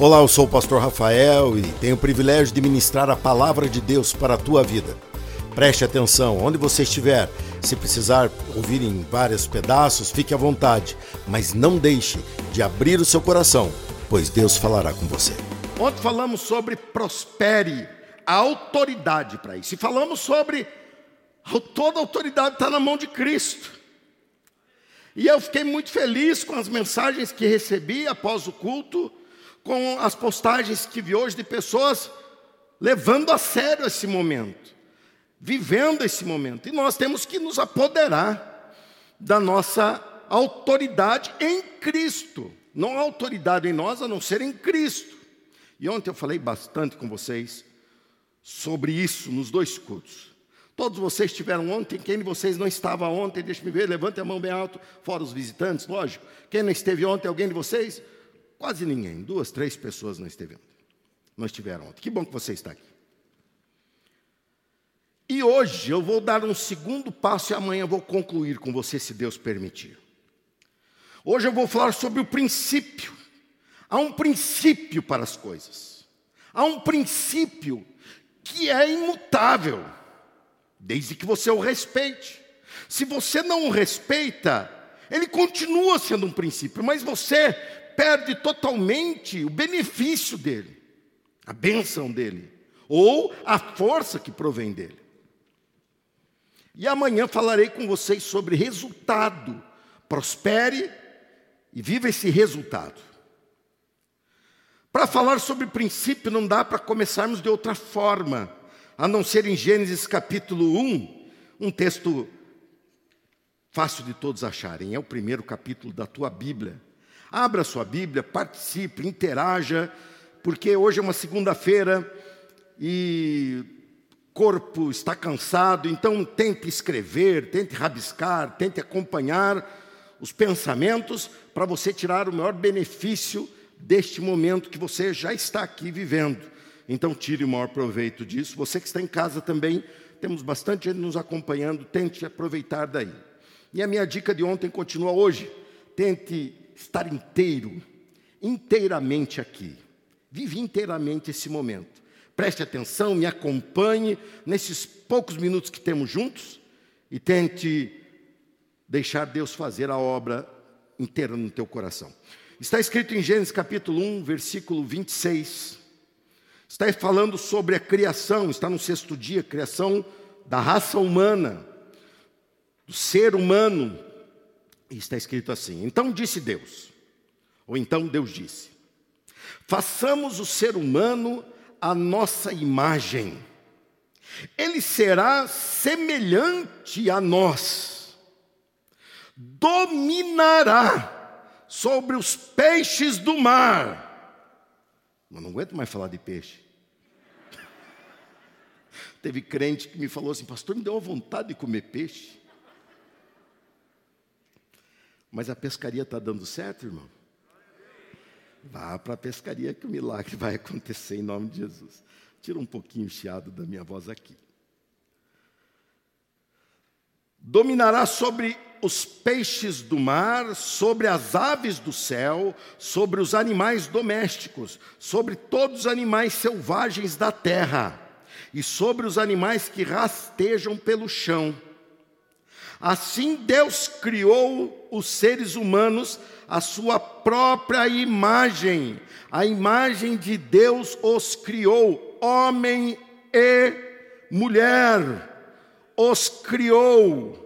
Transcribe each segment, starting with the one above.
Olá, eu sou o pastor Rafael e tenho o privilégio de ministrar a palavra de Deus para a tua vida. Preste atenção, onde você estiver, se precisar ouvir em vários pedaços, fique à vontade, mas não deixe de abrir o seu coração, pois Deus falará com você. Ontem falamos sobre prospere, a autoridade para isso. E falamos sobre toda a autoridade está na mão de Cristo. E eu fiquei muito feliz com as mensagens que recebi após o culto com as postagens que vi hoje de pessoas levando a sério esse momento, vivendo esse momento. E nós temos que nos apoderar da nossa autoridade em Cristo. Não há autoridade em nós a não ser em Cristo. E ontem eu falei bastante com vocês sobre isso nos dois cultos. Todos vocês estiveram ontem, quem de vocês não estava ontem, deixe-me ver, levante a mão bem alto, fora os visitantes, lógico. Quem não esteve ontem, alguém de vocês? Quase ninguém, duas, três pessoas não esteve ontem. Não estiveram ontem. Que bom que você está aqui. E hoje eu vou dar um segundo passo e amanhã vou concluir com você, se Deus permitir. Hoje eu vou falar sobre o princípio. Há um princípio para as coisas. Há um princípio que é imutável, desde que você o respeite. Se você não o respeita, ele continua sendo um princípio, mas você perde totalmente o benefício dele, a bênção dele, ou a força que provém dele. E amanhã falarei com vocês sobre resultado. Prospere e viva esse resultado. Para falar sobre princípio, não dá para começarmos de outra forma, a não ser em Gênesis capítulo 1, um texto fácil de todos acharem, é o primeiro capítulo da tua Bíblia. Abra sua Bíblia, participe, interaja, porque hoje é uma segunda-feira e corpo está cansado, então tente escrever, tente rabiscar, tente acompanhar os pensamentos para você tirar o maior benefício deste momento que você já está aqui vivendo. Então tire o maior proveito disso. Você que está em casa também, temos bastante gente nos acompanhando, tente aproveitar daí. E a minha dica de ontem continua hoje. Tente estar inteiro, inteiramente aqui. Vive inteiramente esse momento. Preste atenção, me acompanhe nesses poucos minutos que temos juntos e tente deixar Deus fazer a obra inteira no teu coração. Está escrito em Gênesis capítulo 1, versículo 26. Está falando sobre a criação, está no sexto dia, criação da raça humana, do ser humano, está escrito assim: Então disse Deus, ou então Deus disse: Façamos o ser humano a nossa imagem, ele será semelhante a nós, dominará sobre os peixes do mar. Mas não aguento mais falar de peixe. Teve crente que me falou assim, pastor, me deu uma vontade de comer peixe. Mas a pescaria está dando certo, irmão? Vá para a pescaria que o milagre vai acontecer em nome de Jesus. Tira um pouquinho o chiado da minha voz aqui. Dominará sobre os peixes do mar, sobre as aves do céu, sobre os animais domésticos, sobre todos os animais selvagens da terra e sobre os animais que rastejam pelo chão Assim Deus criou os seres humanos à sua própria imagem. A imagem de Deus os criou, homem e mulher os criou.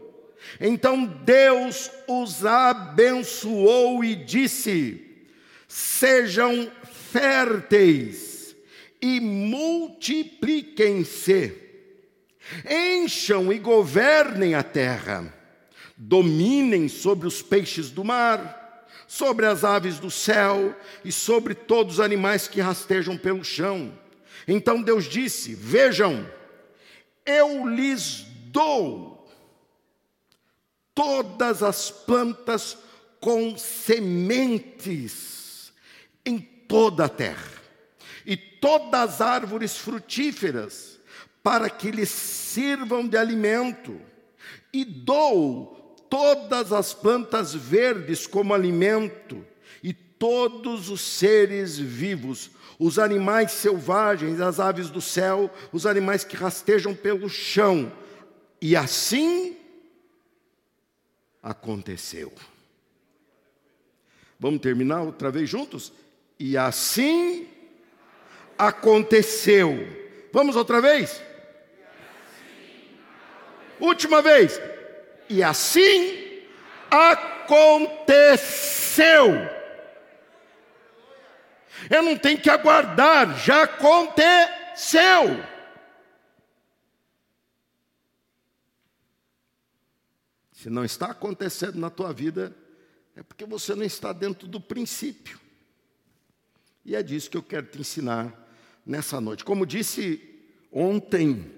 Então Deus os abençoou e disse: Sejam férteis e multipliquem-se Encham e governem a terra, dominem sobre os peixes do mar, sobre as aves do céu e sobre todos os animais que rastejam pelo chão. Então Deus disse: Vejam, eu lhes dou todas as plantas com sementes em toda a terra, e todas as árvores frutíferas para que lhes sirvam de alimento, e dou todas as plantas verdes como alimento, e todos os seres vivos, os animais selvagens, as aves do céu, os animais que rastejam pelo chão. E assim aconteceu. Vamos terminar outra vez juntos? E assim aconteceu. Vamos outra vez? Última vez. E assim aconteceu. Eu não tenho que aguardar, já aconteceu. Se não está acontecendo na tua vida, é porque você não está dentro do princípio. E é disso que eu quero te ensinar nessa noite. Como disse ontem,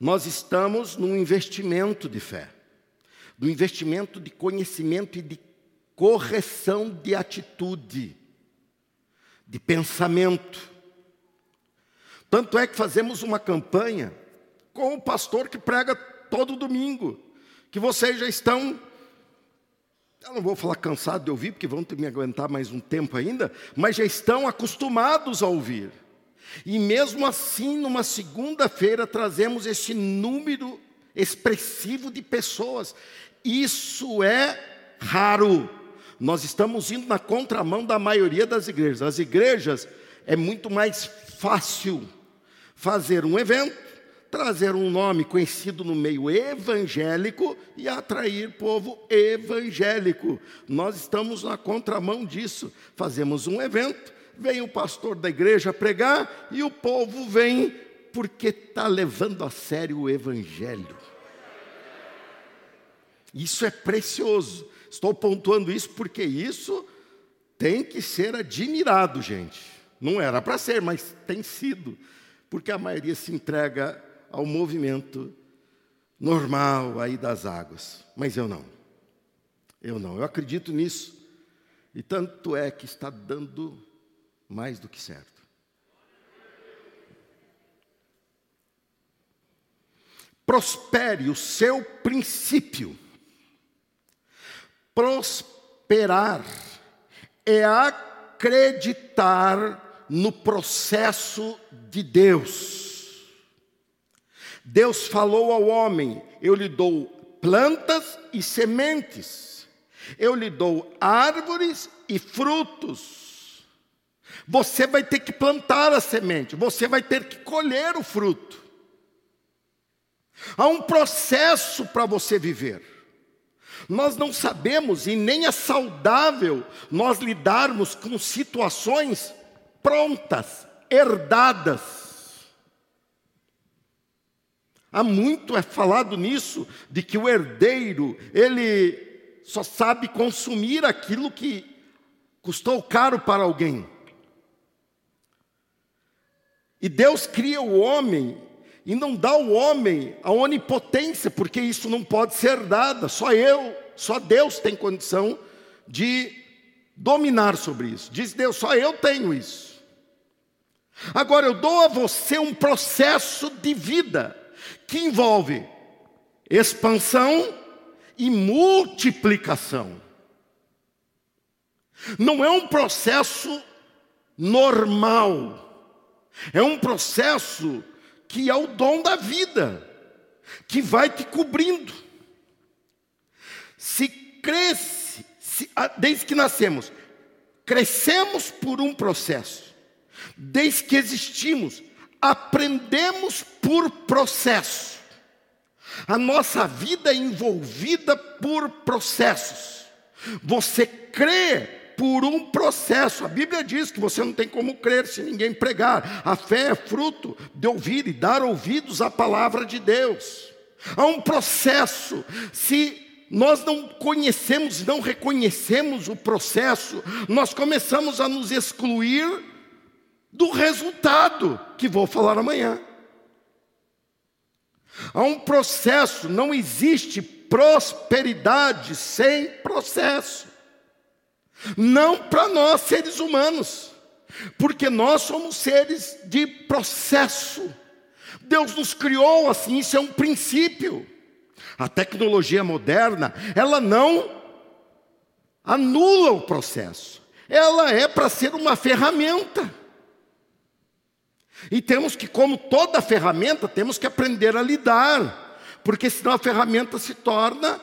nós estamos num investimento de fé, do investimento de conhecimento e de correção de atitude de pensamento. Tanto é que fazemos uma campanha com o pastor que prega todo domingo, que vocês já estão, eu não vou falar cansado de ouvir, porque vão ter me aguentar mais um tempo ainda, mas já estão acostumados a ouvir. E mesmo assim, numa segunda-feira, trazemos esse número expressivo de pessoas. Isso é raro. Nós estamos indo na contramão da maioria das igrejas. As igrejas é muito mais fácil fazer um evento, trazer um nome conhecido no meio evangélico e atrair povo evangélico. Nós estamos na contramão disso. Fazemos um evento, vem o pastor da igreja pregar e o povo vem porque está levando a sério o evangelho. Isso é precioso. Estou pontuando isso porque isso tem que ser admirado, gente. Não era para ser, mas tem sido, porque a maioria se entrega ao movimento normal aí das águas. Mas eu não. Eu não. Eu acredito nisso. E tanto é que está dando mais do que certo. Prospere o seu princípio Prosperar é acreditar no processo de Deus. Deus falou ao homem: Eu lhe dou plantas e sementes, eu lhe dou árvores e frutos. Você vai ter que plantar a semente, você vai ter que colher o fruto. Há um processo para você viver. Nós não sabemos e nem é saudável nós lidarmos com situações prontas, herdadas. Há muito é falado nisso, de que o herdeiro, ele só sabe consumir aquilo que custou caro para alguém. E Deus cria o homem e não dá ao homem a onipotência, porque isso não pode ser dada. Só eu, só Deus tem condição de dominar sobre isso. Diz Deus, só eu tenho isso. Agora eu dou a você um processo de vida que envolve expansão e multiplicação. Não é um processo normal. É um processo que é o dom da vida, que vai te cobrindo. Se cresce, se, desde que nascemos, crescemos por um processo, desde que existimos, aprendemos por processo. A nossa vida é envolvida por processos. Você crê por um processo. A Bíblia diz que você não tem como crer se ninguém pregar. A fé é fruto de ouvir e dar ouvidos à palavra de Deus. Há um processo. Se nós não conhecemos, não reconhecemos o processo, nós começamos a nos excluir do resultado que vou falar amanhã. Há um processo, não existe prosperidade sem processo. Não para nós, seres humanos, porque nós somos seres de processo. Deus nos criou assim, isso é um princípio. A tecnologia moderna, ela não anula o processo, ela é para ser uma ferramenta. E temos que, como toda ferramenta, temos que aprender a lidar, porque senão a ferramenta se torna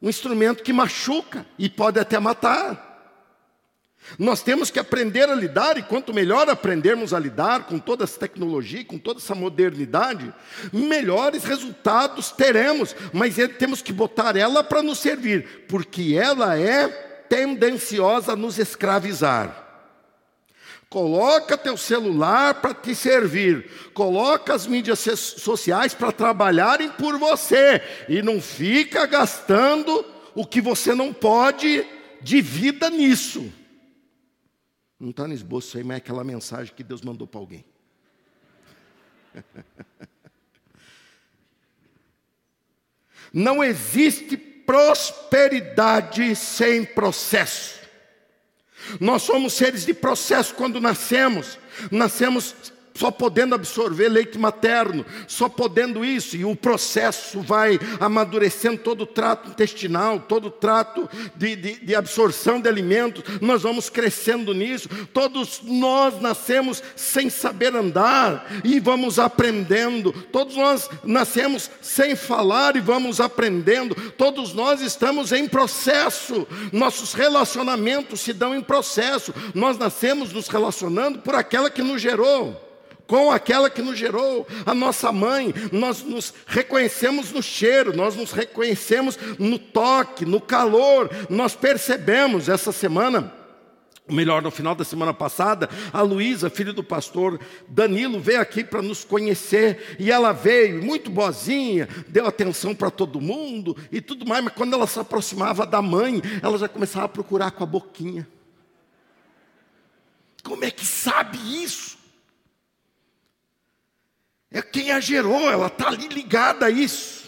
um instrumento que machuca e pode até matar. Nós temos que aprender a lidar, e quanto melhor aprendermos a lidar com toda essa tecnologia, com toda essa modernidade, melhores resultados teremos, mas temos que botar ela para nos servir, porque ela é tendenciosa a nos escravizar. Coloca teu celular para te servir. Coloca as mídias sociais para trabalharem por você. E não fica gastando o que você não pode de vida nisso. Não está no esboço aí, mas é aquela mensagem que Deus mandou para alguém. Não existe prosperidade sem processo. Nós somos seres de processo quando nascemos. Nascemos só podendo absorver leite materno, só podendo isso, e o processo vai amadurecendo todo o trato intestinal, todo o trato de, de, de, absorção de alimentos, nós vamos crescendo nisso. Todos nós nascemos sem saber andar e vamos aprendendo, todos nós nascemos sem falar e vamos aprendendo, todos nós estamos em processo, nossos relacionamentos se dão em processo, nós nascemos nos relacionando por aquela que nos gerou com aquela que nos gerou, a nossa mãe. Nós nos reconhecemos no cheiro, nós nos reconhecemos no toque, no calor. Nós percebemos essa semana. Melhor, no final da semana passada, a Luísa, filha do pastor Danilo, veio aqui para nos conhecer. E ela veio muito boazinha, deu atenção para todo mundo e tudo mais. Mas quando ela se aproximava da mãe, ela já começava a procurar com a boquinha. Como é que sabe isso? É quem a gerou, ela está ali ligada a isso.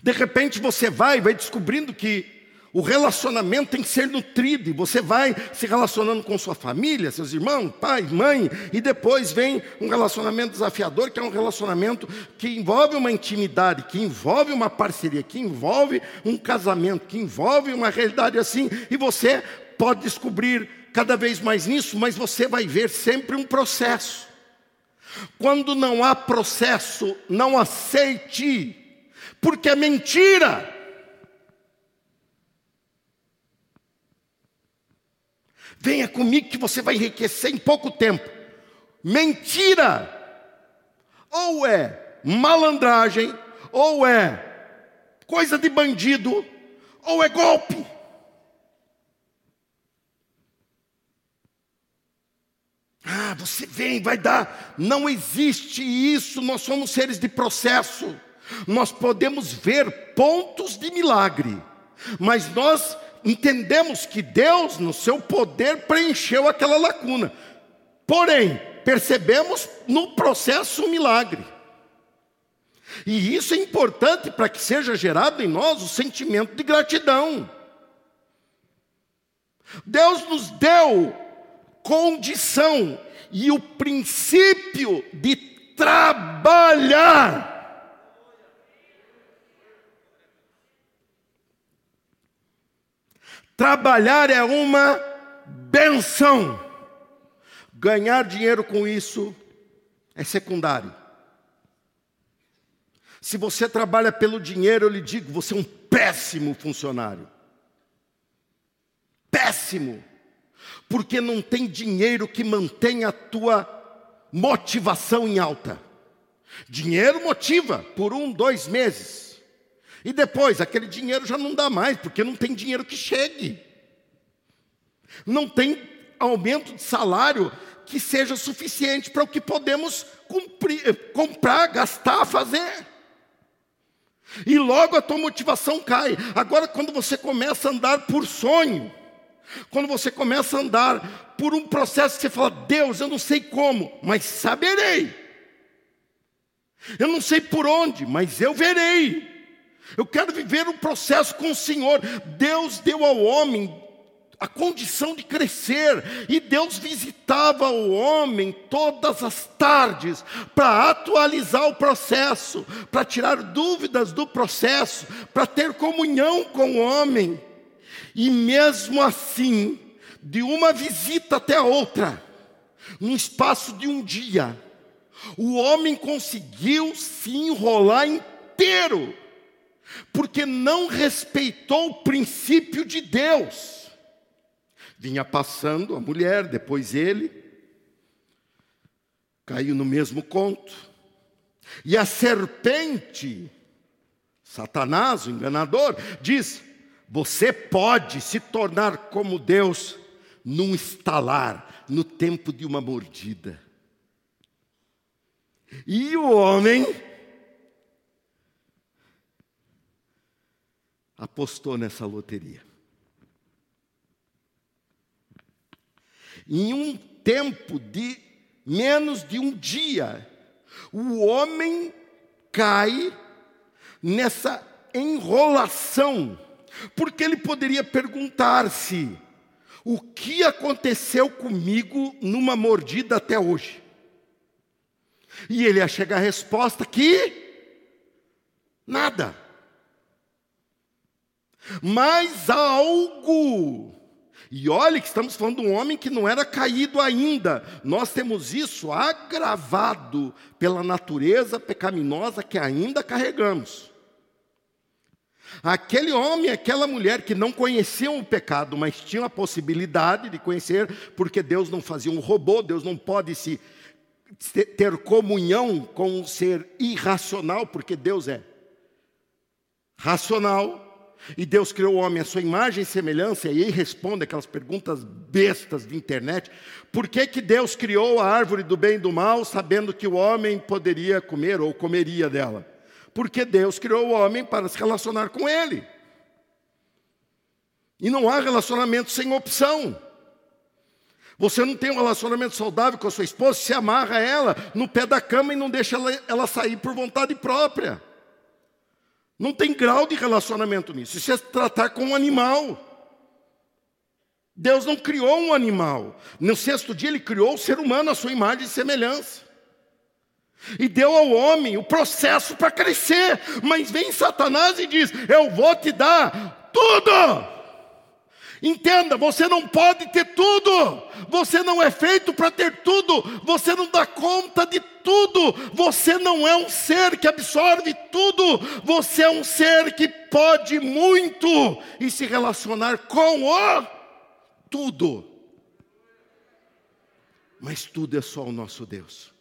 De repente você vai, vai descobrindo que o relacionamento tem que ser nutrido, e você vai se relacionando com sua família, seus irmãos, pai, mãe, e depois vem um relacionamento desafiador, que é um relacionamento que envolve uma intimidade, que envolve uma parceria, que envolve um casamento, que envolve uma realidade assim, e você pode descobrir cada vez mais nisso, mas você vai ver sempre um processo. Quando não há processo, não aceite, porque é mentira. Venha comigo que você vai enriquecer em pouco tempo. Mentira! Ou é malandragem, ou é coisa de bandido, ou é golpe. Ah, você vem, vai dar. Não existe isso, nós somos seres de processo. Nós podemos ver pontos de milagre, mas nós entendemos que Deus, no seu poder, preencheu aquela lacuna. Porém, percebemos no processo um milagre. E isso é importante para que seja gerado em nós o sentimento de gratidão. Deus nos deu condição e o princípio de trabalhar. Trabalhar é uma benção. Ganhar dinheiro com isso é secundário. Se você trabalha pelo dinheiro, eu lhe digo, você é um péssimo funcionário. Péssimo porque não tem dinheiro que mantenha a tua motivação em alta. Dinheiro motiva por um, dois meses. E depois, aquele dinheiro já não dá mais, porque não tem dinheiro que chegue. Não tem aumento de salário que seja suficiente para o que podemos cumprir, comprar, gastar, fazer. E logo a tua motivação cai. Agora, quando você começa a andar por sonho, quando você começa a andar por um processo que você fala, Deus, eu não sei como, mas saberei. Eu não sei por onde, mas eu verei. Eu quero viver um processo com o Senhor. Deus deu ao homem a condição de crescer, e Deus visitava o homem todas as tardes para atualizar o processo, para tirar dúvidas do processo, para ter comunhão com o homem. E mesmo assim, de uma visita até a outra, num espaço de um dia, o homem conseguiu se enrolar inteiro, porque não respeitou o princípio de Deus. Vinha passando a mulher, depois ele, caiu no mesmo conto. E a serpente, Satanás, o enganador, diz: Você pode se tornar como Deus num estalar, no tempo de uma mordida. E o homem apostou nessa loteria. Em um tempo de menos de um dia, o homem cai nessa enrolação, porque ele poderia perguntar-se: o que aconteceu comigo numa mordida até hoje? E ele ia chegar à resposta que nada. Mas algo. E olhe que estamos falando de um homem que não era caído ainda. Nós temos isso agravado pela natureza pecaminosa que ainda carregamos. Aquele homem, aquela mulher que não conheciam o pecado, mas tinham a possibilidade de conhecer, porque Deus não fazia um robô, Deus não pode se ter comunhão com um ser irracional, porque Deus é racional. E Deus criou o homem à sua imagem e semelhança, e aí responde aquelas perguntas bestas de internet. Por que, que Deus criou a árvore do bem e do mal, sabendo que o homem poderia comer ou comeria dela? Porque Deus criou o homem para se relacionar com ele. E não há relacionamento sem opção. Você não tem um relacionamento saudável com a sua esposa, se amarra ela no pé da cama e não deixa ela, ela sair por vontade própria. Não tem grau de relacionamento nisso. Isso é tratar com um animal. Deus não criou um animal. No sexto dia, Ele criou o ser humano, a sua imagem e semelhança. E deu ao homem o processo para crescer. Mas vem Satanás e diz: Eu vou te dar tudo. Entenda, você não pode ter tudo, você não é feito para ter tudo, você não dá conta de tudo, você não é um ser que absorve tudo, você é um ser que pode muito e se relacionar com o tudo. Mas tudo é só o nosso Deus.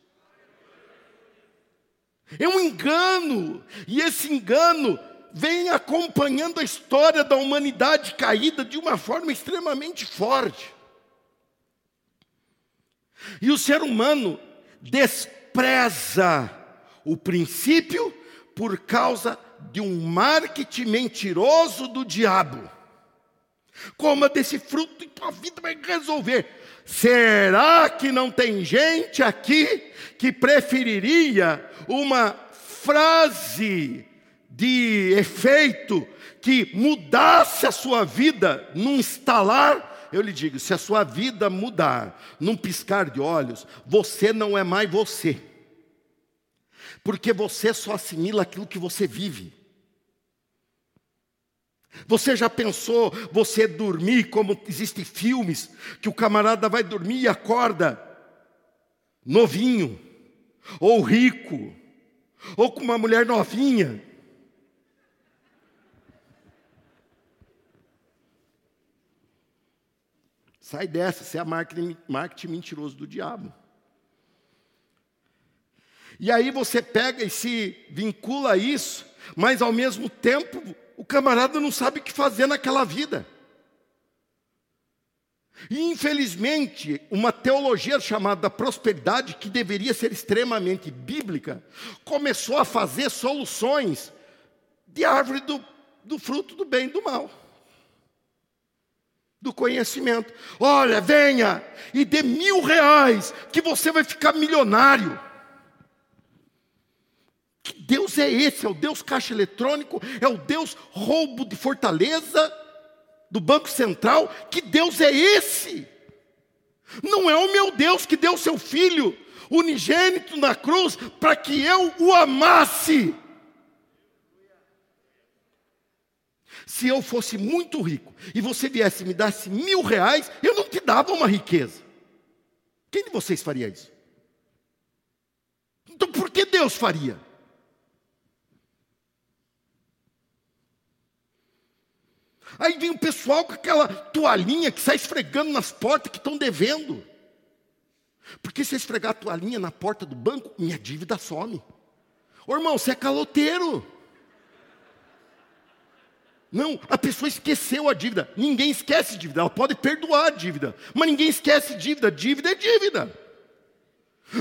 É um engano, e esse engano vem acompanhando a história da humanidade caída de uma forma extremamente forte. E o ser humano despreza o princípio por causa de um marketing mentiroso do diabo. Coma desse fruto e tua vida vai resolver. Será que não tem gente aqui que preferiria uma frase de efeito que mudasse a sua vida num estalar? Eu lhe digo, se a sua vida mudar num piscar de olhos, você não é mais você. Porque você só assimila aquilo que você vive. Você já pensou você dormir como existem filmes que o camarada vai dormir e acorda novinho, ou rico, ou com uma mulher novinha? Sai dessa, você é marketing, marketing mentiroso do diabo. E aí você pega e se vincula a isso, mas ao mesmo tempo o camarada não sabe o que fazer naquela vida. E infelizmente, uma teologia chamada prosperidade, que deveria ser extremamente bíblica, começou a fazer soluções de árvore do, do fruto do bem e do mal. Do conhecimento. Olha, venha e dê mil reais, que você vai ficar milionário. Que Deus é esse? É o Deus caixa eletrônico? É o Deus roubo de fortaleza do Banco Central? Que Deus é esse? Não é o meu Deus que deu seu filho unigênito na cruz para que eu o amasse. Se eu fosse muito rico e você viesse e me desse mil reais, eu não te dava uma riqueza. Quem de vocês faria isso? Então por que Deus faria? Aí vem o pessoal com aquela toalhinha que sai esfregando nas portas que estão devendo. Porque se eu esfregar a toalhinha na porta do banco, minha dívida some. Ô irmão, você é caloteiro. Não, a pessoa esqueceu a dívida. Ninguém esquece dívida. Ela pode perdoar a dívida, mas ninguém esquece dívida. Dívida é dívida.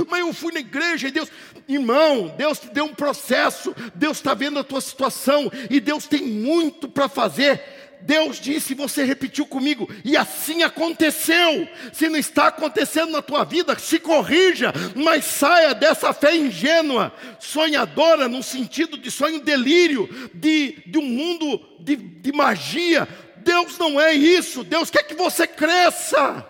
Mas eu fui na igreja e Deus, irmão, Deus te deu um processo, Deus está vendo a tua situação e Deus tem muito para fazer. Deus disse, você repetiu comigo, e assim aconteceu. Se não está acontecendo na tua vida, se corrija, mas saia dessa fé ingênua, sonhadora, no sentido de sonho delírio, de, de um mundo de, de magia. Deus não é isso, Deus quer que você cresça,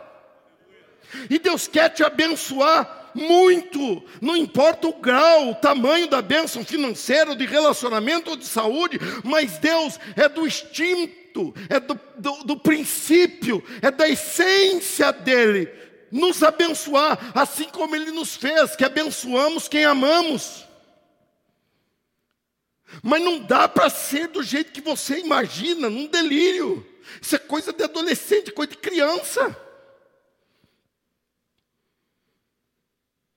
e Deus quer te abençoar muito, não importa o grau, o tamanho da bênção financeira, de relacionamento ou de saúde, mas Deus é do instinto é do, do, do princípio, é da essência dele, nos abençoar, assim como ele nos fez, que abençoamos quem amamos. Mas não dá para ser do jeito que você imagina, num delírio. Isso é coisa de adolescente, coisa de criança.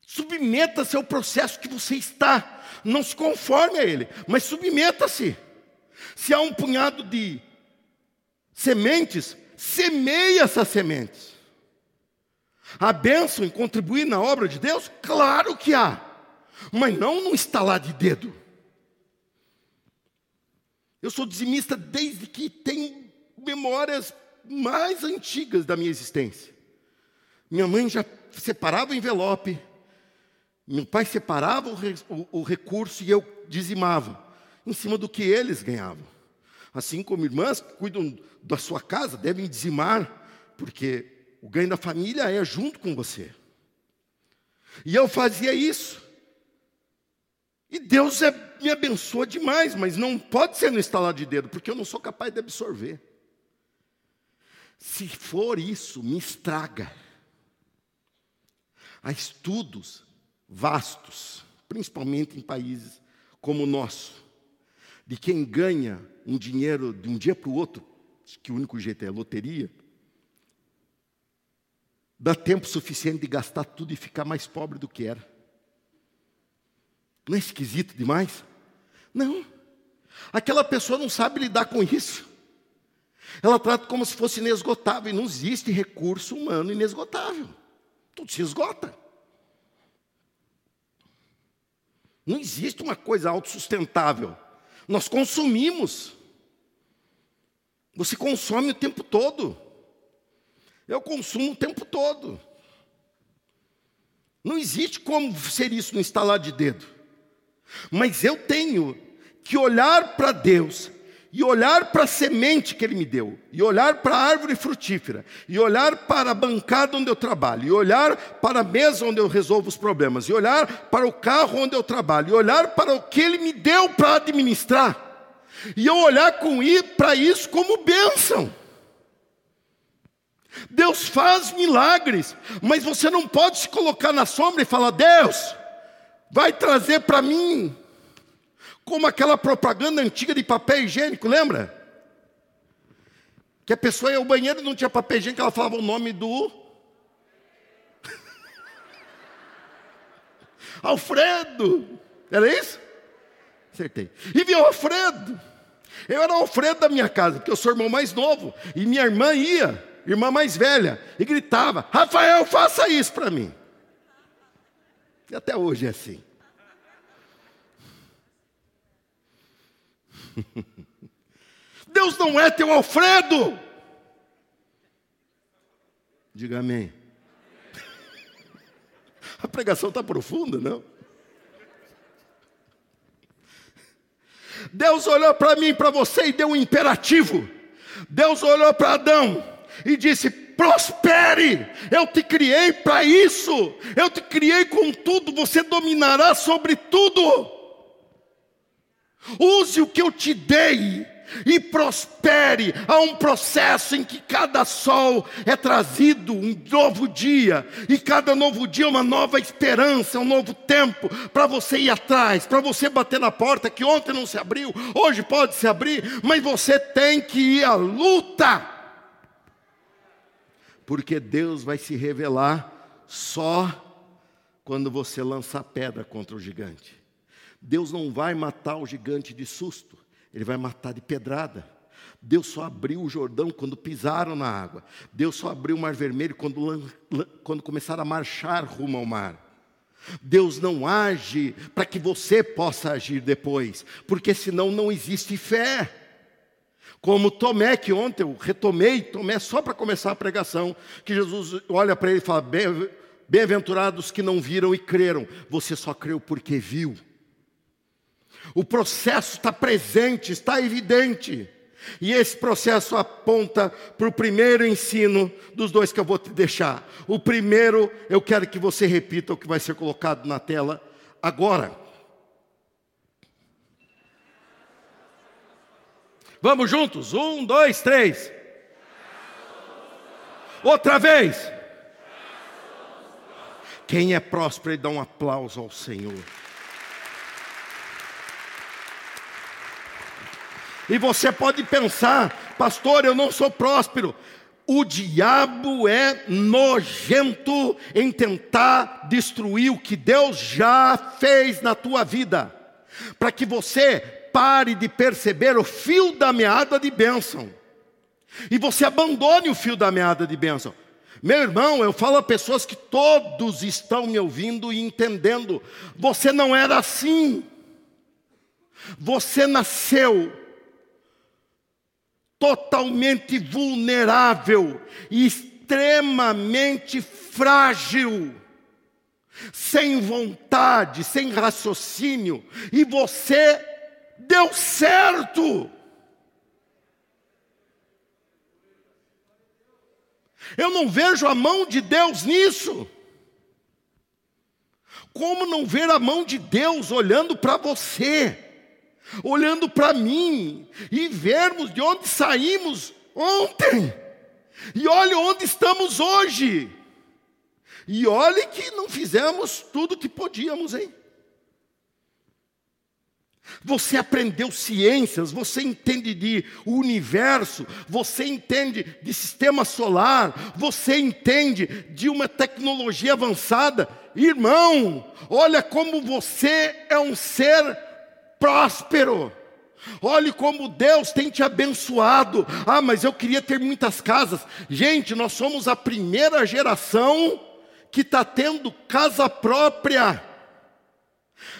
Submeta-se ao processo que você está. Não se conforme a ele, mas submeta-se. Se há um punhado de sementes, semeia essas sementes. A bênção em contribuir na obra de Deus? Claro que há, mas não no estalar de dedo. Eu sou dizimista desde que tenho memórias mais antigas da minha existência. Minha mãe já separava o envelope, meu pai separava o, o, o recurso e eu dizimava, em cima do que eles ganhavam. Assim como irmãs que cuidam da sua casa devem dizimar, porque o ganho da família é junto com você. E eu fazia isso. E Deus é, me abençoa demais, mas não pode ser no estalar de dedo, porque eu não sou capaz de absorver. Se for isso, me estraga. Há estudos vastos, principalmente em países como o nosso, de quem ganha um dinheiro de um dia para o outro, que o único jeito é loteria, dá tempo suficiente de gastar tudo e ficar mais pobre do que era. Não é esquisito demais? Não. Aquela pessoa não sabe lidar com isso. Ela trata como se fosse inesgotável, e não existe recurso humano inesgotável. Tudo se esgota. Não existe uma coisa autossustentável. Nós consumimos. Você consome o tempo todo. Eu consumo o tempo todo. Não existe como ser isso no instalar de dedo. Mas eu tenho que olhar para Deus e olhar para a semente que Ele me deu, e olhar para a árvore frutífera, e olhar para a bancada onde eu trabalho, e olhar para a mesa onde eu resolvo os problemas, e olhar para o carro onde eu trabalho, e olhar para o que Ele me deu para administrar, e eu olhar para isso como bênção. Deus faz milagres, mas você não pode se colocar na sombra e falar: Deus, vai trazer para mim como aquela propaganda antiga de papel higiênico, lembra? Que a pessoa ia ao banheiro e não tinha papel higiênico, ela falava o nome do. Alfredo! Era isso? Acertei. E viu Alfredo. Eu era o Alfredo da minha casa, porque eu sou irmão mais novo. E minha irmã ia, irmã mais velha, e gritava: Rafael, faça isso para mim. E até hoje é assim. Deus não é teu Alfredo. Diga amém. A pregação está profunda, não? Deus olhou para mim, para você e deu um imperativo. Deus olhou para Adão e disse: prospere. Eu te criei para isso. Eu te criei com tudo. Você dominará sobre tudo. Use o que eu te dei e prospere. Há um processo em que cada sol é trazido um novo dia, e cada novo dia é uma nova esperança, um novo tempo para você ir atrás, para você bater na porta que ontem não se abriu, hoje pode se abrir, mas você tem que ir à luta. Porque Deus vai se revelar só quando você lança a pedra contra o gigante. Deus não vai matar o gigante de susto, ele vai matar de pedrada. Deus só abriu o Jordão quando pisaram na água. Deus só abriu o Mar Vermelho quando, quando começaram a marchar rumo ao mar. Deus não age para que você possa agir depois, porque senão não existe fé. Como Tomé, que ontem eu retomei, Tomé só para começar a pregação, que Jesus olha para ele e fala: Bem-aventurados que não viram e creram, você só creu porque viu. O processo está presente, está evidente. E esse processo aponta para o primeiro ensino dos dois que eu vou te deixar. O primeiro, eu quero que você repita o que vai ser colocado na tela agora. Vamos juntos? Um, dois, três. Outra vez. Quem é próspero, ele dá um aplauso ao Senhor. E você pode pensar, pastor, eu não sou próspero. O diabo é nojento em tentar destruir o que Deus já fez na tua vida, para que você pare de perceber o fio da meada de bênção, e você abandone o fio da meada de bênção. Meu irmão, eu falo a pessoas que todos estão me ouvindo e entendendo, você não era assim, você nasceu totalmente vulnerável e extremamente frágil, sem vontade, sem raciocínio, e você deu certo. Eu não vejo a mão de Deus nisso. Como não ver a mão de Deus olhando para você? Olhando para mim e vermos de onde saímos ontem, e olhe onde estamos hoje, e olhe que não fizemos tudo o que podíamos, hein? Você aprendeu ciências, você entende de universo, você entende de sistema solar, você entende de uma tecnologia avançada. Irmão, olha como você é um ser próspero. Olhe como Deus tem te abençoado. Ah, mas eu queria ter muitas casas. Gente, nós somos a primeira geração que está tendo casa própria.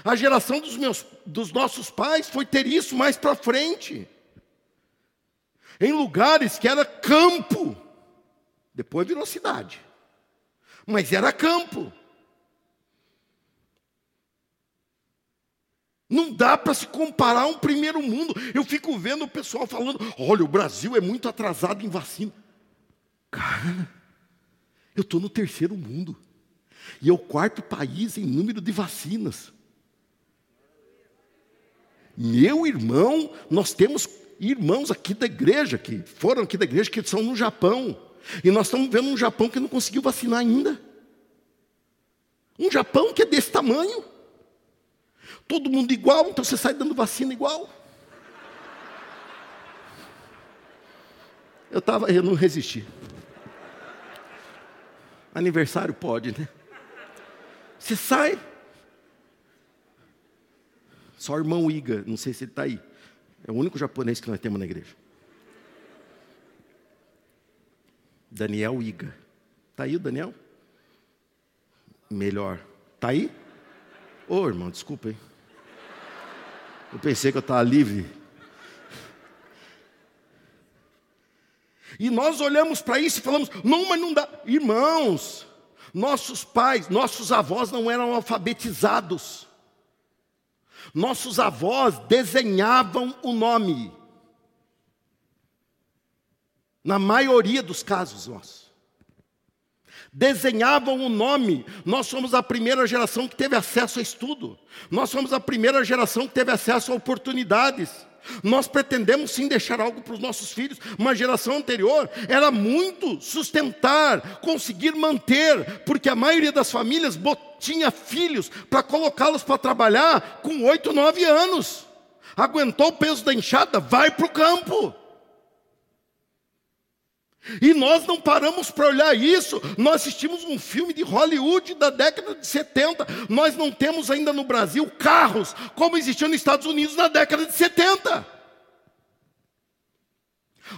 A geração dos, meus, dos nossos pais foi ter isso mais para frente. Em lugares que era campo. Depois virou cidade. Mas era campo. Não dá para se comparar a um primeiro mundo. Eu fico vendo o pessoal falando: olha, o Brasil é muito atrasado em vacina. Cara, eu estou no terceiro mundo. E é o quarto país em número de vacinas. Meu irmão, nós temos irmãos aqui da igreja, que foram aqui da igreja, que são no Japão. E nós estamos vendo um Japão que não conseguiu vacinar ainda. Um Japão que é desse tamanho. Todo mundo igual, então você sai dando vacina igual. Eu tava, eu não resisti. Aniversário pode, né? Você sai. Só o irmão Iga, não sei se ele está aí. É o único japonês que nós temos na igreja. Daniel Iga. Está aí o Daniel? Melhor. Está aí? Ô oh, irmão, desculpa, hein? Eu pensei que eu estava livre. E nós olhamos para isso e falamos: não, mas não dá. Irmãos, nossos pais, nossos avós não eram alfabetizados. Nossos avós desenhavam o nome. Na maioria dos casos nossos. Desenhavam o nome. Nós somos a primeira geração que teve acesso a estudo. Nós somos a primeira geração que teve acesso a oportunidades. Nós pretendemos sim deixar algo para os nossos filhos. Uma geração anterior era muito sustentar, conseguir manter, porque a maioria das famílias tinha filhos para colocá-los para trabalhar com oito, nove anos. Aguentou o peso da enxada, vai para o campo. E nós não paramos para olhar isso. Nós assistimos um filme de Hollywood da década de 70. Nós não temos ainda no Brasil carros como existiam nos Estados Unidos na década de 70.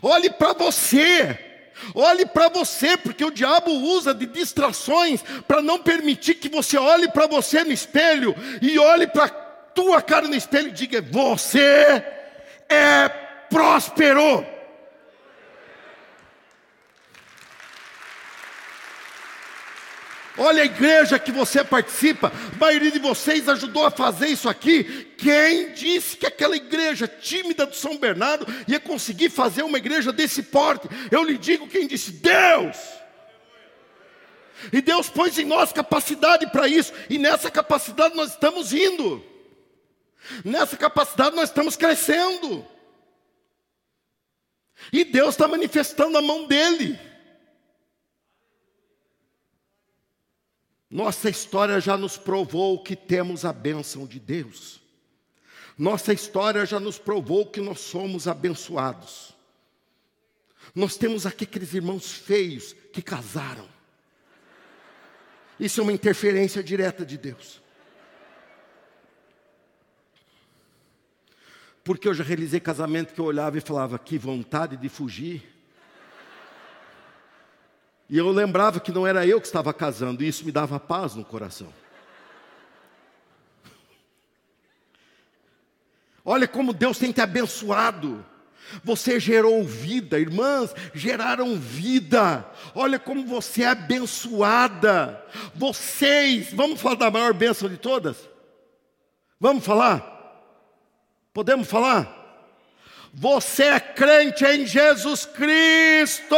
Olhe para você. Olhe para você, porque o diabo usa de distrações para não permitir que você olhe para você no espelho e olhe para tua cara no espelho e diga: Você é próspero. Olha a igreja que você participa, a maioria de vocês ajudou a fazer isso aqui. Quem disse que aquela igreja tímida do São Bernardo ia conseguir fazer uma igreja desse porte? Eu lhe digo quem disse: Deus. E Deus pôs em nós capacidade para isso, e nessa capacidade nós estamos indo, nessa capacidade nós estamos crescendo, e Deus está manifestando a mão dEle. Nossa história já nos provou que temos a bênção de Deus. Nossa história já nos provou que nós somos abençoados. Nós temos aqui aqueles irmãos feios que casaram. Isso é uma interferência direta de Deus. Porque eu já realizei casamento que eu olhava e falava, que vontade de fugir. E eu lembrava que não era eu que estava casando, e isso me dava paz no coração. Olha como Deus tem te abençoado. Você gerou vida, irmãs, geraram vida. Olha como você é abençoada. Vocês, vamos falar da maior bênção de todas? Vamos falar? Podemos falar? Você é crente em Jesus Cristo.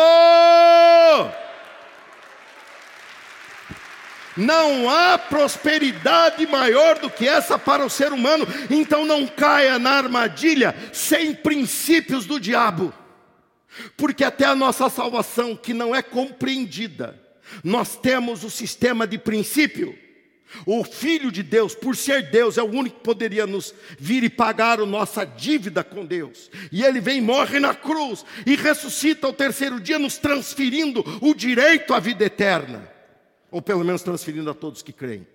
Não há prosperidade maior do que essa para o ser humano, então não caia na armadilha sem princípios do diabo, porque até a nossa salvação, que não é compreendida, nós temos o sistema de princípio. O Filho de Deus, por ser Deus, é o único que poderia nos vir e pagar a nossa dívida com Deus. E Ele vem, morre na cruz e ressuscita ao terceiro dia, nos transferindo o direito à vida eterna ou pelo menos transferindo a todos que creem.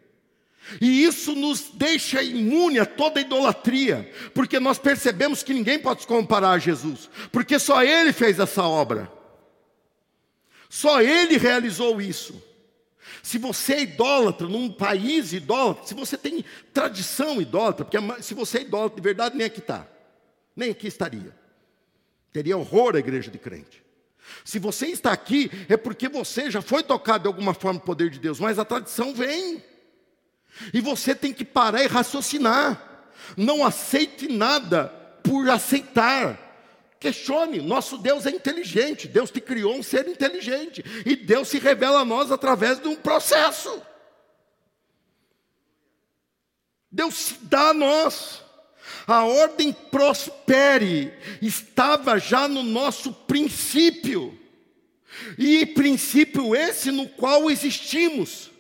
E isso nos deixa imune a toda idolatria, porque nós percebemos que ninguém pode se comparar a Jesus, porque só Ele fez essa obra, só Ele realizou isso. Se você é idólatra num país idólatra, se você tem tradição idólatra, porque se você é idólatra de verdade, nem aqui está, nem aqui estaria, teria horror a igreja de crente. Se você está aqui, é porque você já foi tocado de alguma forma o poder de Deus, mas a tradição vem. E você tem que parar e raciocinar. Não aceite nada por aceitar. Questione, nosso Deus é inteligente, Deus te criou um ser inteligente, e Deus se revela a nós através de um processo. Deus se dá a nós. A ordem prospere estava já no nosso princípio, e princípio esse no qual existimos.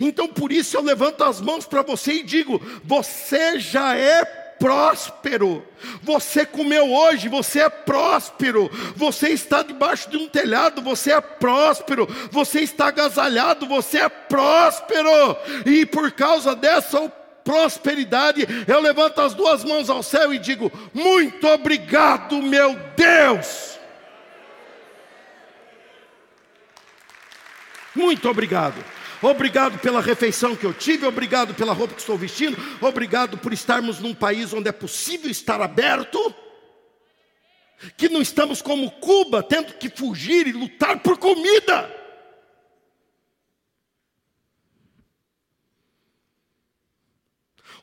Então por isso eu levanto as mãos para você e digo: você já é próspero. Você comeu hoje, você é próspero. Você está debaixo de um telhado, você é próspero. Você está agasalhado, você é próspero. E por causa dessa prosperidade, eu levanto as duas mãos ao céu e digo: Muito obrigado, meu Deus. Muito obrigado. Obrigado pela refeição que eu tive, obrigado pela roupa que estou vestindo, obrigado por estarmos num país onde é possível estar aberto, que não estamos como Cuba, tendo que fugir e lutar por comida.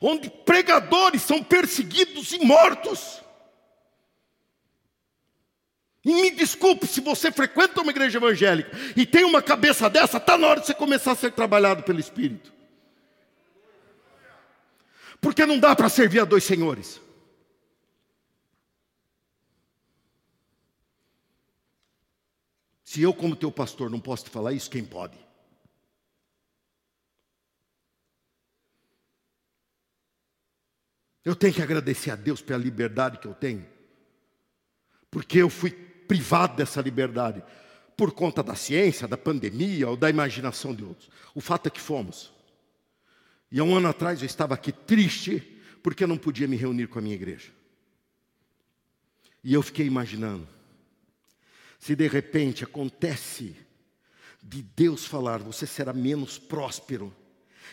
Onde pregadores são perseguidos e mortos. E me desculpe se você frequenta uma igreja evangélica e tem uma cabeça dessa, está na hora de você começar a ser trabalhado pelo Espírito. Porque não dá para servir a dois senhores. Se eu, como teu pastor, não posso te falar isso, quem pode? Eu tenho que agradecer a Deus pela liberdade que eu tenho, porque eu fui privado dessa liberdade por conta da ciência, da pandemia ou da imaginação de outros. O fato é que fomos. E há um ano atrás eu estava aqui triste porque eu não podia me reunir com a minha igreja. E eu fiquei imaginando, se de repente acontece de Deus falar, você será menos próspero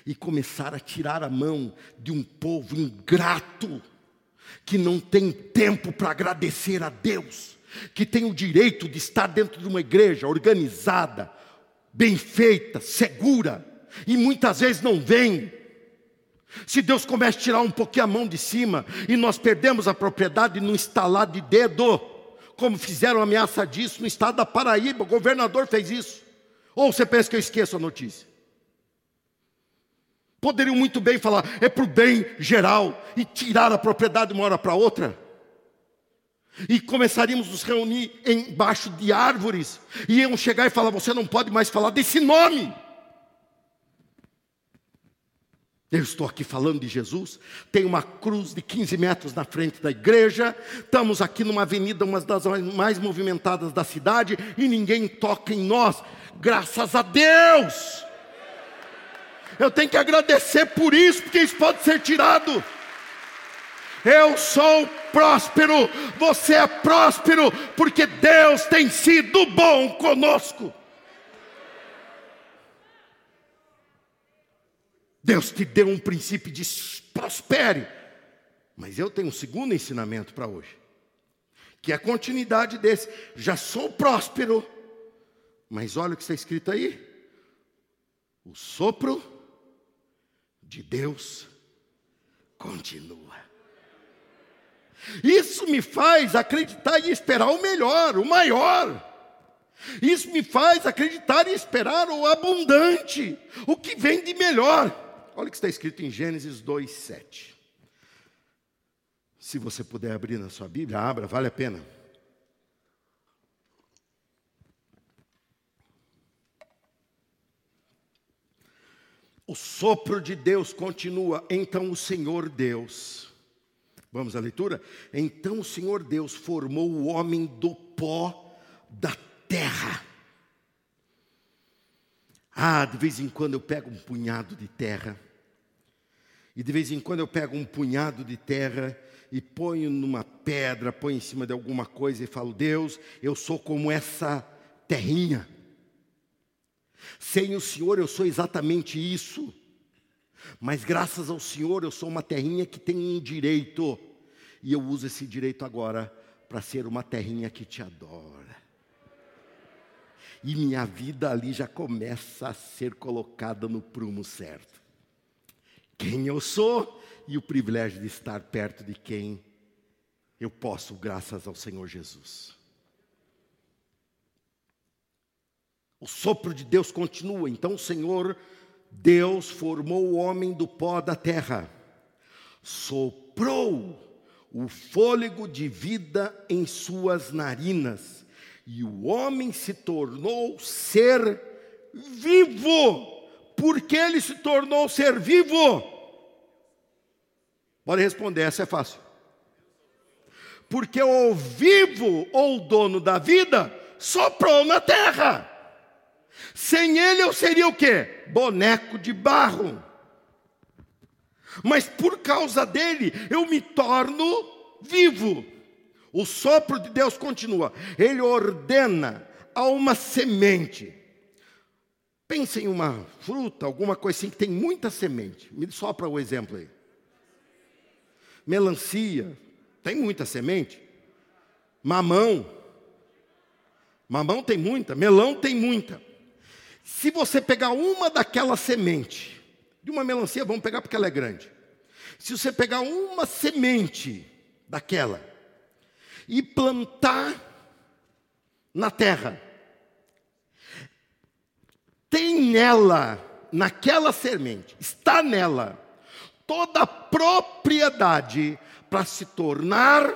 e começar a tirar a mão de um povo ingrato, que não tem tempo para agradecer a Deus, que tem o direito de estar dentro de uma igreja organizada, bem feita, segura, e muitas vezes não vem. Se Deus começa a tirar um pouquinho a mão de cima e nós perdemos a propriedade no instalar de dedo, como fizeram ameaça disso no estado da Paraíba, o governador fez isso. Ou você pensa que eu esqueço a notícia? Poderiam muito bem falar, é para o bem geral, e tirar a propriedade de uma hora para outra. E começaríamos a nos reunir embaixo de árvores, e iam chegar e falar: você não pode mais falar desse nome. Eu estou aqui falando de Jesus, tem uma cruz de 15 metros na frente da igreja, estamos aqui numa avenida, uma das mais movimentadas da cidade, e ninguém toca em nós, graças a Deus. Eu tenho que agradecer por isso, porque isso pode ser tirado. Eu sou próspero, você é próspero, porque Deus tem sido bom conosco. Deus te deu um princípio de prospere. Mas eu tenho um segundo ensinamento para hoje, que é a continuidade desse. Já sou próspero, mas olha o que está escrito aí: o sopro de Deus continua. Isso me faz acreditar e esperar o melhor, o maior. Isso me faz acreditar e esperar o abundante, o que vem de melhor. Olha o que está escrito em Gênesis 2, 7. Se você puder abrir na sua Bíblia, abra, vale a pena. O sopro de Deus continua. Então o Senhor Deus, vamos à leitura? Então o Senhor Deus formou o homem do pó da terra. Ah, de vez em quando eu pego um punhado de terra, e de vez em quando eu pego um punhado de terra e ponho numa pedra, ponho em cima de alguma coisa e falo: Deus, eu sou como essa terrinha. Sem o Senhor eu sou exatamente isso. Mas graças ao Senhor eu sou uma terrinha que tem um direito. E eu uso esse direito agora para ser uma terrinha que te adora. E minha vida ali já começa a ser colocada no prumo certo. Quem eu sou e o privilégio de estar perto de quem eu posso, graças ao Senhor Jesus. O sopro de Deus continua. Então o Senhor Deus formou o homem do pó da terra, soprou o fôlego de vida em suas narinas, e o homem se tornou ser vivo. Por que ele se tornou ser vivo? Pode responder, essa é fácil. Porque o vivo ou o dono da vida soprou na terra. Sem ele eu seria o quê? Boneco de barro. Mas por causa dele eu me torno vivo. O sopro de Deus continua. Ele ordena a uma semente. Pense em uma fruta, alguma coisa assim que tem muita semente. Me sopra o exemplo aí. Melancia, tem muita semente. Mamão. Mamão tem muita, melão tem muita. Se você pegar uma daquela semente, de uma melancia, vamos pegar porque ela é grande. Se você pegar uma semente daquela e plantar na terra, tem nela, naquela semente, está nela, toda a propriedade para se tornar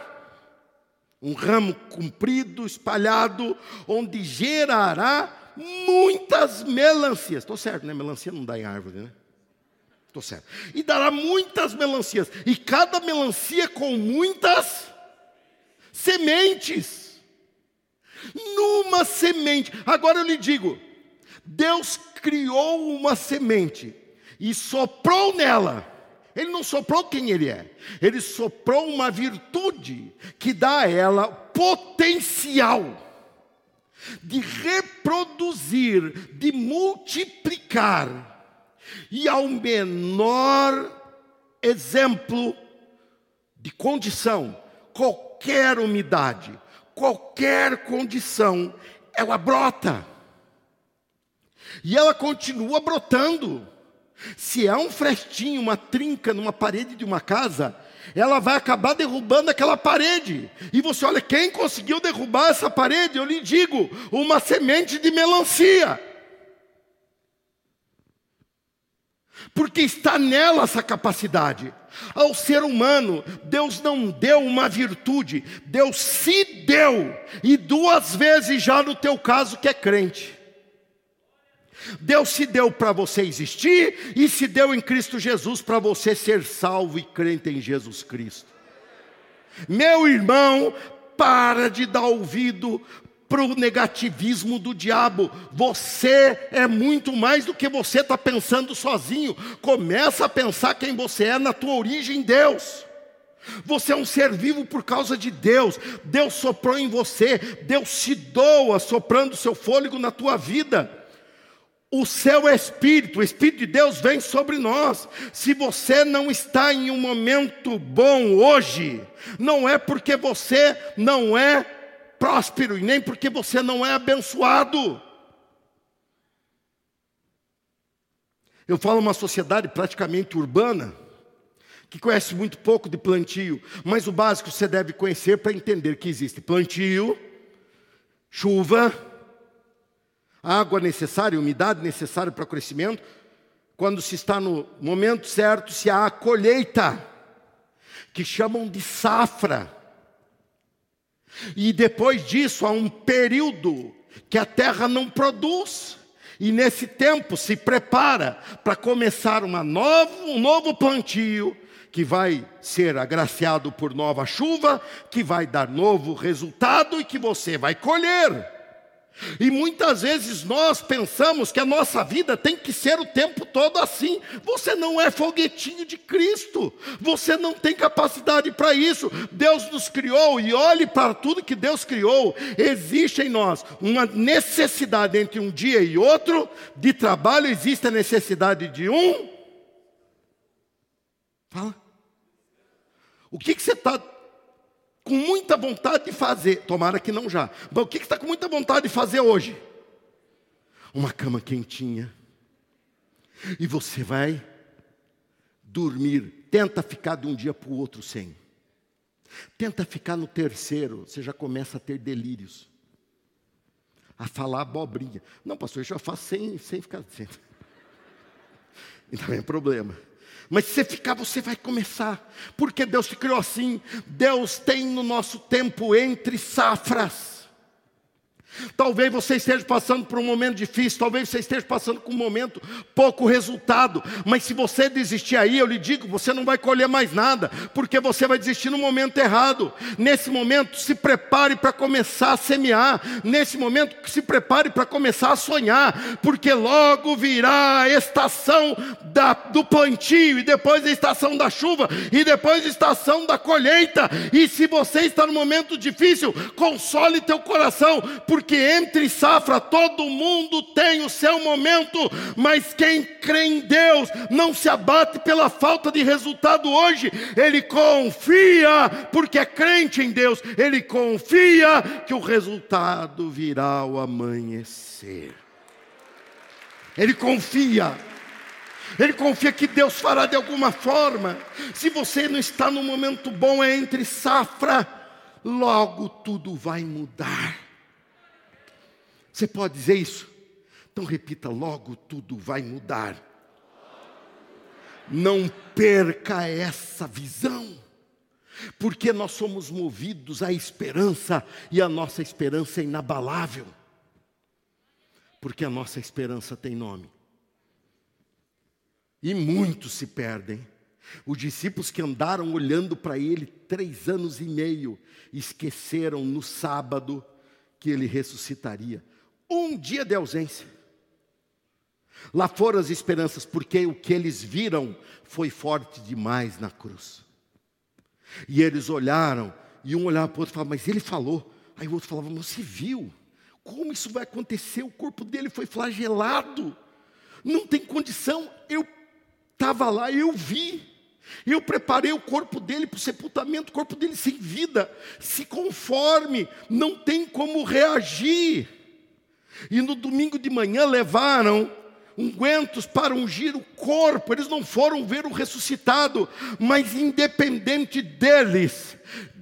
um ramo comprido, espalhado, onde gerará muitas melancias. Estou certo, né? Melancia não dá em árvore, né? Estou certo. E dará muitas melancias. E cada melancia com muitas sementes. Numa semente. Agora eu lhe digo: Deus criou uma semente e soprou nela. Ele não soprou quem ele é, ele soprou uma virtude que dá a ela potencial de reproduzir, de multiplicar e ao menor exemplo de condição, qualquer umidade, qualquer condição, ela brota. E ela continua brotando. Se é um frestinho, uma trinca numa parede de uma casa, ela vai acabar derrubando aquela parede. E você olha, quem conseguiu derrubar essa parede? Eu lhe digo, uma semente de melancia. porque está nela essa capacidade. Ao ser humano, Deus não deu uma virtude, Deus se deu, e duas vezes já no teu caso que é crente. Deus se deu para você existir e se deu em Cristo Jesus para você ser salvo e crente em Jesus Cristo. Meu irmão, para de dar ouvido para o negativismo do diabo. Você é muito mais do que você está pensando sozinho. Começa a pensar quem você é na tua origem, Deus. Você é um ser vivo por causa de Deus. Deus soprou em você. Deus se doa soprando seu fôlego na tua vida. O céu é espírito, o espírito de Deus vem sobre nós. Se você não está em um momento bom hoje, não é porque você não é próspero e nem porque você não é abençoado. Eu falo uma sociedade praticamente urbana, que conhece muito pouco de plantio, mas o básico você deve conhecer para entender que existe plantio, chuva, água necessária, umidade necessária para o crescimento. Quando se está no momento certo, se há a colheita, que chamam de safra. E depois disso há um período que a terra não produz. E nesse tempo se prepara para começar uma novo, um novo plantio, que vai ser agraciado por nova chuva, que vai dar novo resultado e que você vai colher. E muitas vezes nós pensamos que a nossa vida tem que ser o tempo todo assim. Você não é foguetinho de Cristo. Você não tem capacidade para isso. Deus nos criou e olhe para tudo que Deus criou. Existe em nós uma necessidade entre um dia e outro de trabalho, existe a necessidade de um. Fala. O que, que você está com muita vontade de fazer, tomara que não já, mas o que está com muita vontade de fazer hoje? Uma cama quentinha, e você vai dormir, tenta ficar de um dia para o outro sem, tenta ficar no terceiro, você já começa a ter delírios, a falar abobrinha. Não, pastor, eu já faço sem, sem ficar sem. Então é problema. Mas se você ficar, você vai começar. Porque Deus te criou assim. Deus tem no nosso tempo entre safras. Talvez você esteja passando por um momento difícil, talvez você esteja passando por um momento pouco resultado, mas se você desistir aí, eu lhe digo, você não vai colher mais nada, porque você vai desistir no momento errado. Nesse momento, se prepare para começar a semear, nesse momento, se prepare para começar a sonhar, porque logo virá a estação da, do plantio, e depois a estação da chuva, e depois a estação da colheita. E se você está no momento difícil, console teu coração, porque porque entre safra todo mundo tem o seu momento, mas quem crê em Deus não se abate pela falta de resultado hoje, ele confia, porque é crente em Deus, ele confia que o resultado virá ao amanhecer. Ele confia. Ele confia que Deus fará de alguma forma. Se você não está no momento bom, é entre safra, logo tudo vai mudar. Você pode dizer isso? Então repita: logo tudo vai mudar. Não perca essa visão, porque nós somos movidos à esperança e a nossa esperança é inabalável, porque a nossa esperança tem nome. E muitos se perdem. Os discípulos que andaram olhando para ele três anos e meio, esqueceram no sábado que ele ressuscitaria. Um dia de ausência. Lá foram as esperanças, porque o que eles viram foi forte demais na cruz. E eles olharam, e um olhava para o outro e falava, mas ele falou. Aí o outro falava, mas você viu? Como isso vai acontecer? O corpo dele foi flagelado. Não tem condição. Eu estava lá, eu vi. Eu preparei o corpo dele para o sepultamento, o corpo dele sem vida, se conforme, não tem como reagir. E no domingo de manhã levaram ungüentos para ungir o corpo, eles não foram ver o ressuscitado, mas independente deles,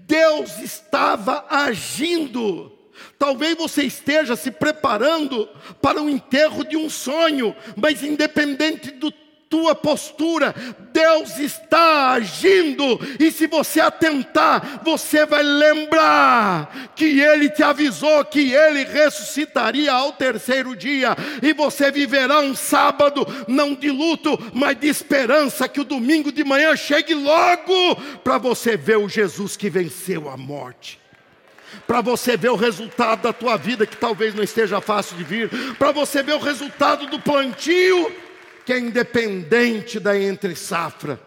Deus estava agindo. Talvez você esteja se preparando para o enterro de um sonho, mas independente do tua postura, Deus está agindo, e se você atentar, você vai lembrar que Ele te avisou que Ele ressuscitaria ao terceiro dia, e você viverá um sábado, não de luto, mas de esperança, que o domingo de manhã chegue logo, para você ver o Jesus que venceu a morte para você ver o resultado da tua vida, que talvez não esteja fácil de vir, para você ver o resultado do plantio que é independente da entre safra.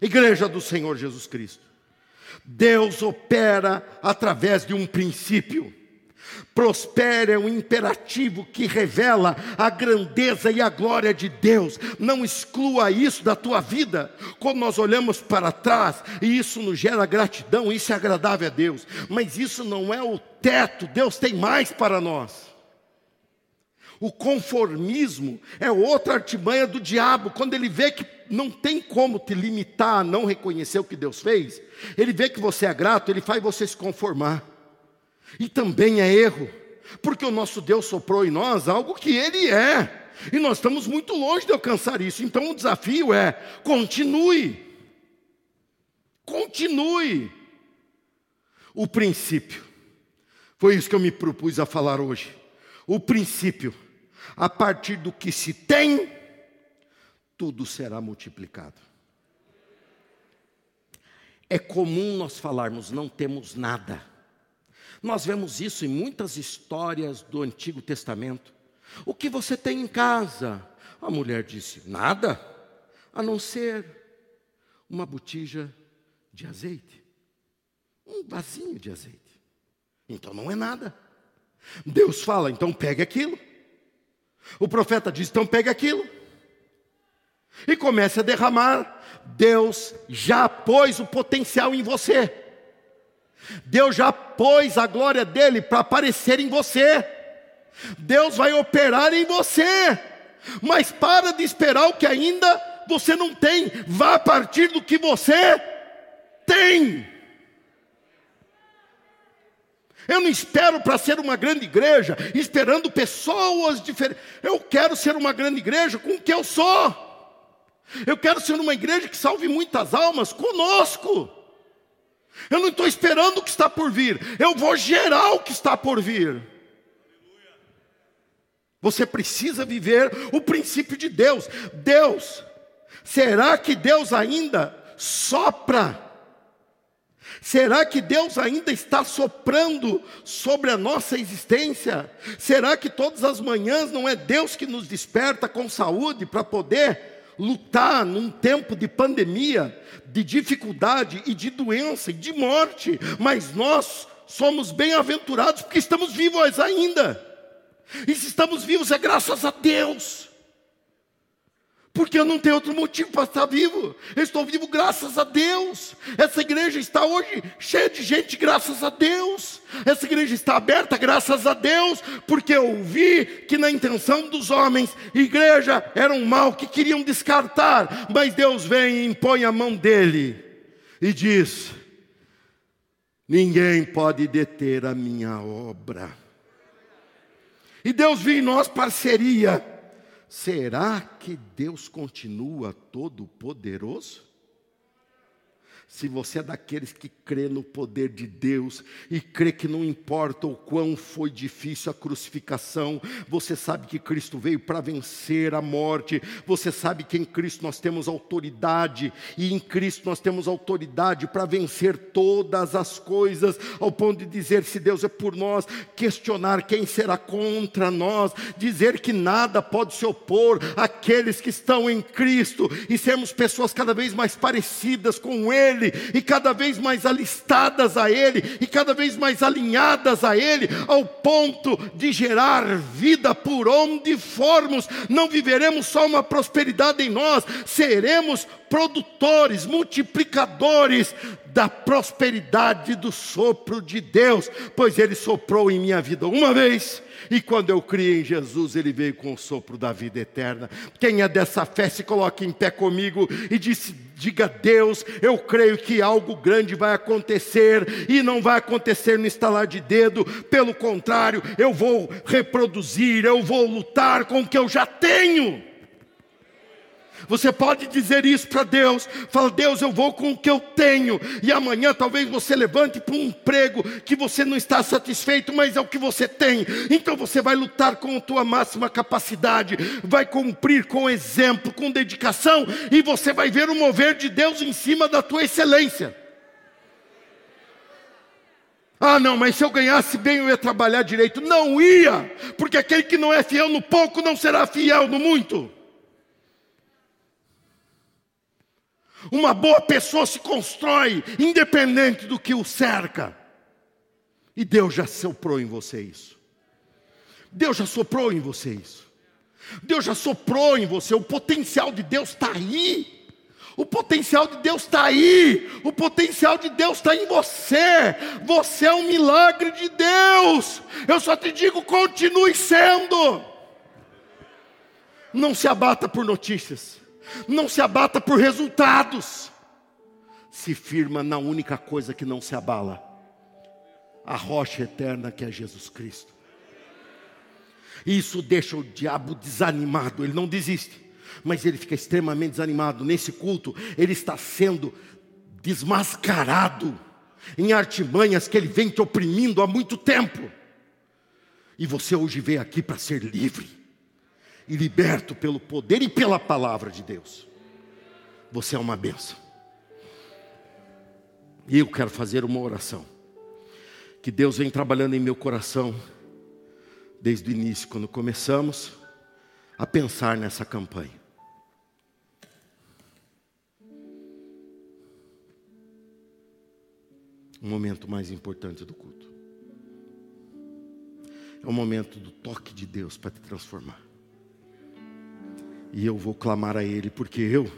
Igreja do Senhor Jesus Cristo. Deus opera através de um princípio. Prospere é um imperativo que revela a grandeza e a glória de Deus. Não exclua isso da tua vida. Quando nós olhamos para trás e isso nos gera gratidão, isso é agradável a Deus. Mas isso não é o teto. Deus tem mais para nós. O conformismo é outra artimanha do diabo. Quando ele vê que não tem como te limitar a não reconhecer o que Deus fez, ele vê que você é grato, ele faz você se conformar. E também é erro, porque o nosso Deus soprou em nós algo que ele é. E nós estamos muito longe de alcançar isso. Então o desafio é: continue. Continue. O princípio. Foi isso que eu me propus a falar hoje. O princípio a partir do que se tem, tudo será multiplicado. É comum nós falarmos, não temos nada. Nós vemos isso em muitas histórias do Antigo Testamento. O que você tem em casa? A mulher disse: Nada, a não ser uma botija de azeite, um vasinho de azeite. Então não é nada. Deus fala: então pegue aquilo. O profeta diz: então pegue aquilo e comece a derramar. Deus já pôs o potencial em você. Deus já pôs a glória dele para aparecer em você. Deus vai operar em você. Mas para de esperar o que ainda você não tem. Vá a partir do que você tem. Eu não espero para ser uma grande igreja, esperando pessoas diferentes. Eu quero ser uma grande igreja com o que eu sou. Eu quero ser uma igreja que salve muitas almas conosco. Eu não estou esperando o que está por vir, eu vou gerar o que está por vir. Você precisa viver o princípio de Deus. Deus, será que Deus ainda sopra? Será que Deus ainda está soprando sobre a nossa existência? Será que todas as manhãs não é Deus que nos desperta com saúde para poder lutar num tempo de pandemia, de dificuldade e de doença e de morte? Mas nós somos bem-aventurados porque estamos vivos ainda. E se estamos vivos é graças a Deus. Porque eu não tenho outro motivo para estar vivo. Eu estou vivo graças a Deus. Essa igreja está hoje cheia de gente, graças a Deus. Essa igreja está aberta, graças a Deus, porque eu vi que na intenção dos homens, igreja era um mal que queriam descartar, mas Deus vem e impõe a mão dele e diz: Ninguém pode deter a minha obra. E Deus viu em nós parceria. Será que Deus continua todo poderoso? Se você é daqueles que crê no poder de Deus e crê que não importa o quão foi difícil a crucificação, você sabe que Cristo veio para vencer a morte, você sabe que em Cristo nós temos autoridade e em Cristo nós temos autoridade para vencer todas as coisas, ao ponto de dizer se Deus é por nós, questionar quem será contra nós, dizer que nada pode se opor àqueles que estão em Cristo e sermos pessoas cada vez mais parecidas com Ele ele, e cada vez mais alistadas a Ele, e cada vez mais alinhadas a Ele, ao ponto de gerar vida por onde formos. Não viveremos só uma prosperidade em nós, seremos produtores, multiplicadores da prosperidade do sopro de Deus, pois Ele soprou em minha vida uma vez e quando eu criei em Jesus, Ele veio com o sopro da vida eterna. Quem é dessa fé, se coloque em pé comigo e disse, diga: Deus, eu creio que algo grande vai acontecer e não vai acontecer no estalar de dedo, pelo contrário, eu vou reproduzir, eu vou lutar com o que eu já tenho. Você pode dizer isso para Deus. Fala, Deus, eu vou com o que eu tenho. E amanhã talvez você levante para um emprego que você não está satisfeito, mas é o que você tem. Então você vai lutar com a tua máxima capacidade, vai cumprir com exemplo, com dedicação, e você vai ver o mover de Deus em cima da tua excelência. Ah, não, mas se eu ganhasse bem eu ia trabalhar direito. Não ia, porque aquele que não é fiel no pouco não será fiel no muito. Uma boa pessoa se constrói independente do que o cerca. E Deus já soprou em você isso. Deus já soprou em você isso. Deus já soprou em você. O potencial de Deus está aí. O potencial de Deus está aí. O potencial de Deus está em você. Você é um milagre de Deus. Eu só te digo, continue sendo. Não se abata por notícias. Não se abata por resultados. Se firma na única coisa que não se abala: a rocha eterna que é Jesus Cristo. Isso deixa o diabo desanimado, ele não desiste, mas ele fica extremamente desanimado. Nesse culto, ele está sendo desmascarado em artimanhas que ele vem te oprimindo há muito tempo. E você hoje veio aqui para ser livre e liberto pelo poder e pela palavra de Deus. Você é uma benção. E eu quero fazer uma oração. Que Deus vem trabalhando em meu coração desde o início, quando começamos a pensar nessa campanha. O momento mais importante do culto. É o momento do toque de Deus para te transformar. E eu vou clamar a Ele, porque eu,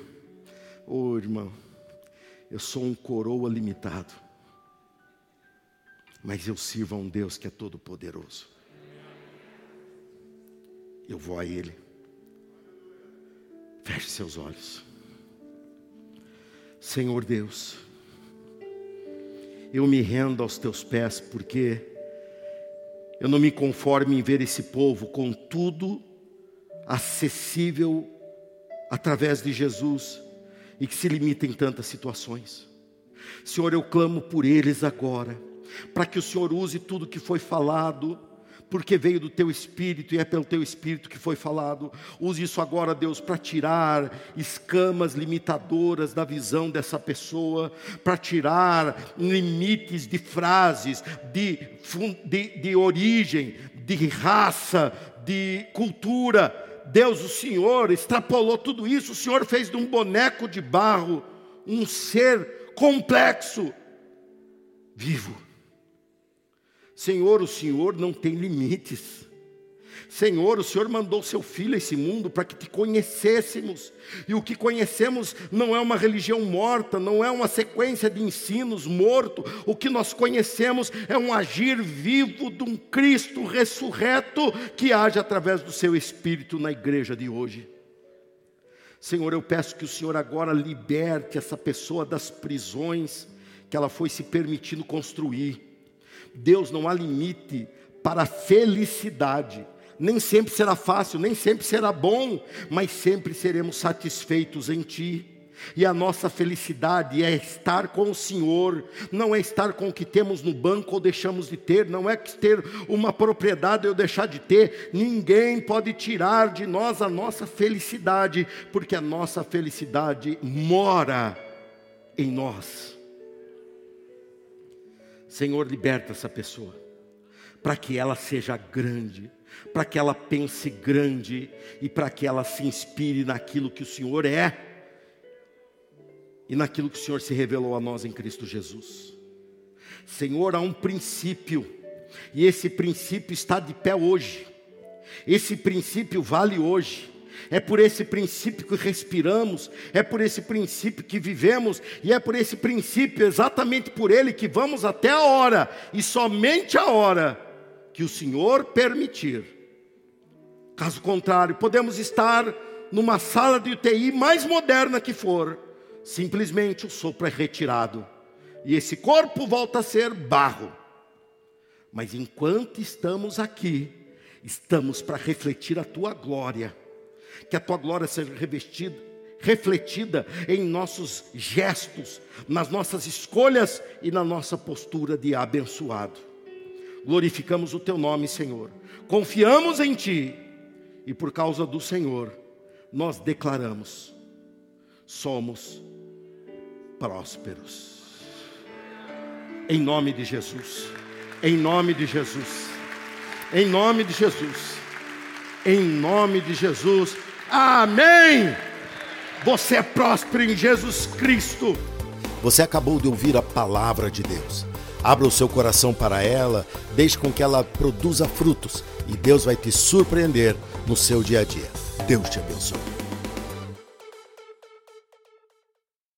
oh irmão, eu sou um coroa limitado. Mas eu sirvo a um Deus que é todo poderoso. Eu vou a Ele. Feche seus olhos. Senhor Deus, eu me rendo aos teus pés, porque eu não me conformo em ver esse povo com tudo acessível através de Jesus e que se limita em tantas situações. Senhor, eu clamo por eles agora, para que o Senhor use tudo que foi falado, porque veio do teu espírito e é pelo teu espírito que foi falado. Use isso agora, Deus, para tirar escamas limitadoras da visão dessa pessoa, para tirar limites de frases, de, de, de origem, de raça, de cultura Deus, o Senhor, extrapolou tudo isso, o Senhor fez de um boneco de barro um ser complexo, vivo. Senhor, o Senhor não tem limites. Senhor, o Senhor mandou seu filho a esse mundo para que te conhecêssemos. E o que conhecemos não é uma religião morta, não é uma sequência de ensinos morto. O que nós conhecemos é um agir vivo de um Cristo ressurreto que age através do seu espírito na igreja de hoje. Senhor, eu peço que o Senhor agora liberte essa pessoa das prisões que ela foi se permitindo construir. Deus não há limite para a felicidade Nem sempre será fácil, nem sempre será bom, mas sempre seremos satisfeitos em Ti. E a nossa felicidade é estar com o Senhor, não é estar com o que temos no banco ou deixamos de ter, não é ter uma propriedade ou deixar de ter. Ninguém pode tirar de nós a nossa felicidade, porque a nossa felicidade mora em nós. Senhor, liberta essa pessoa, para que ela seja grande, para que ela pense grande e para que ela se inspire naquilo que o Senhor é e naquilo que o Senhor se revelou a nós em Cristo Jesus. Senhor, há um princípio, e esse princípio está de pé hoje, esse princípio vale hoje. É por esse princípio que respiramos, é por esse princípio que vivemos, e é por esse princípio, exatamente por ele, que vamos até a hora, e somente a hora, que o Senhor permitir. Caso contrário, podemos estar numa sala de UTI mais moderna que for, simplesmente o sopro é retirado e esse corpo volta a ser barro. Mas enquanto estamos aqui, estamos para refletir a tua glória, que a tua glória seja revestida, refletida em nossos gestos, nas nossas escolhas e na nossa postura de abençoado. Glorificamos o teu nome, Senhor. Confiamos em ti e por causa do Senhor, nós declaramos: somos prósperos. Em nome de Jesus. Em nome de Jesus. Em nome de Jesus. Em nome de Jesus. Amém. Você é próspero em Jesus Cristo. Você acabou de ouvir a palavra de Deus. Abra o seu coração para ela, deixe com que ela produza frutos e Deus vai te surpreender no seu dia a dia. Deus te abençoe.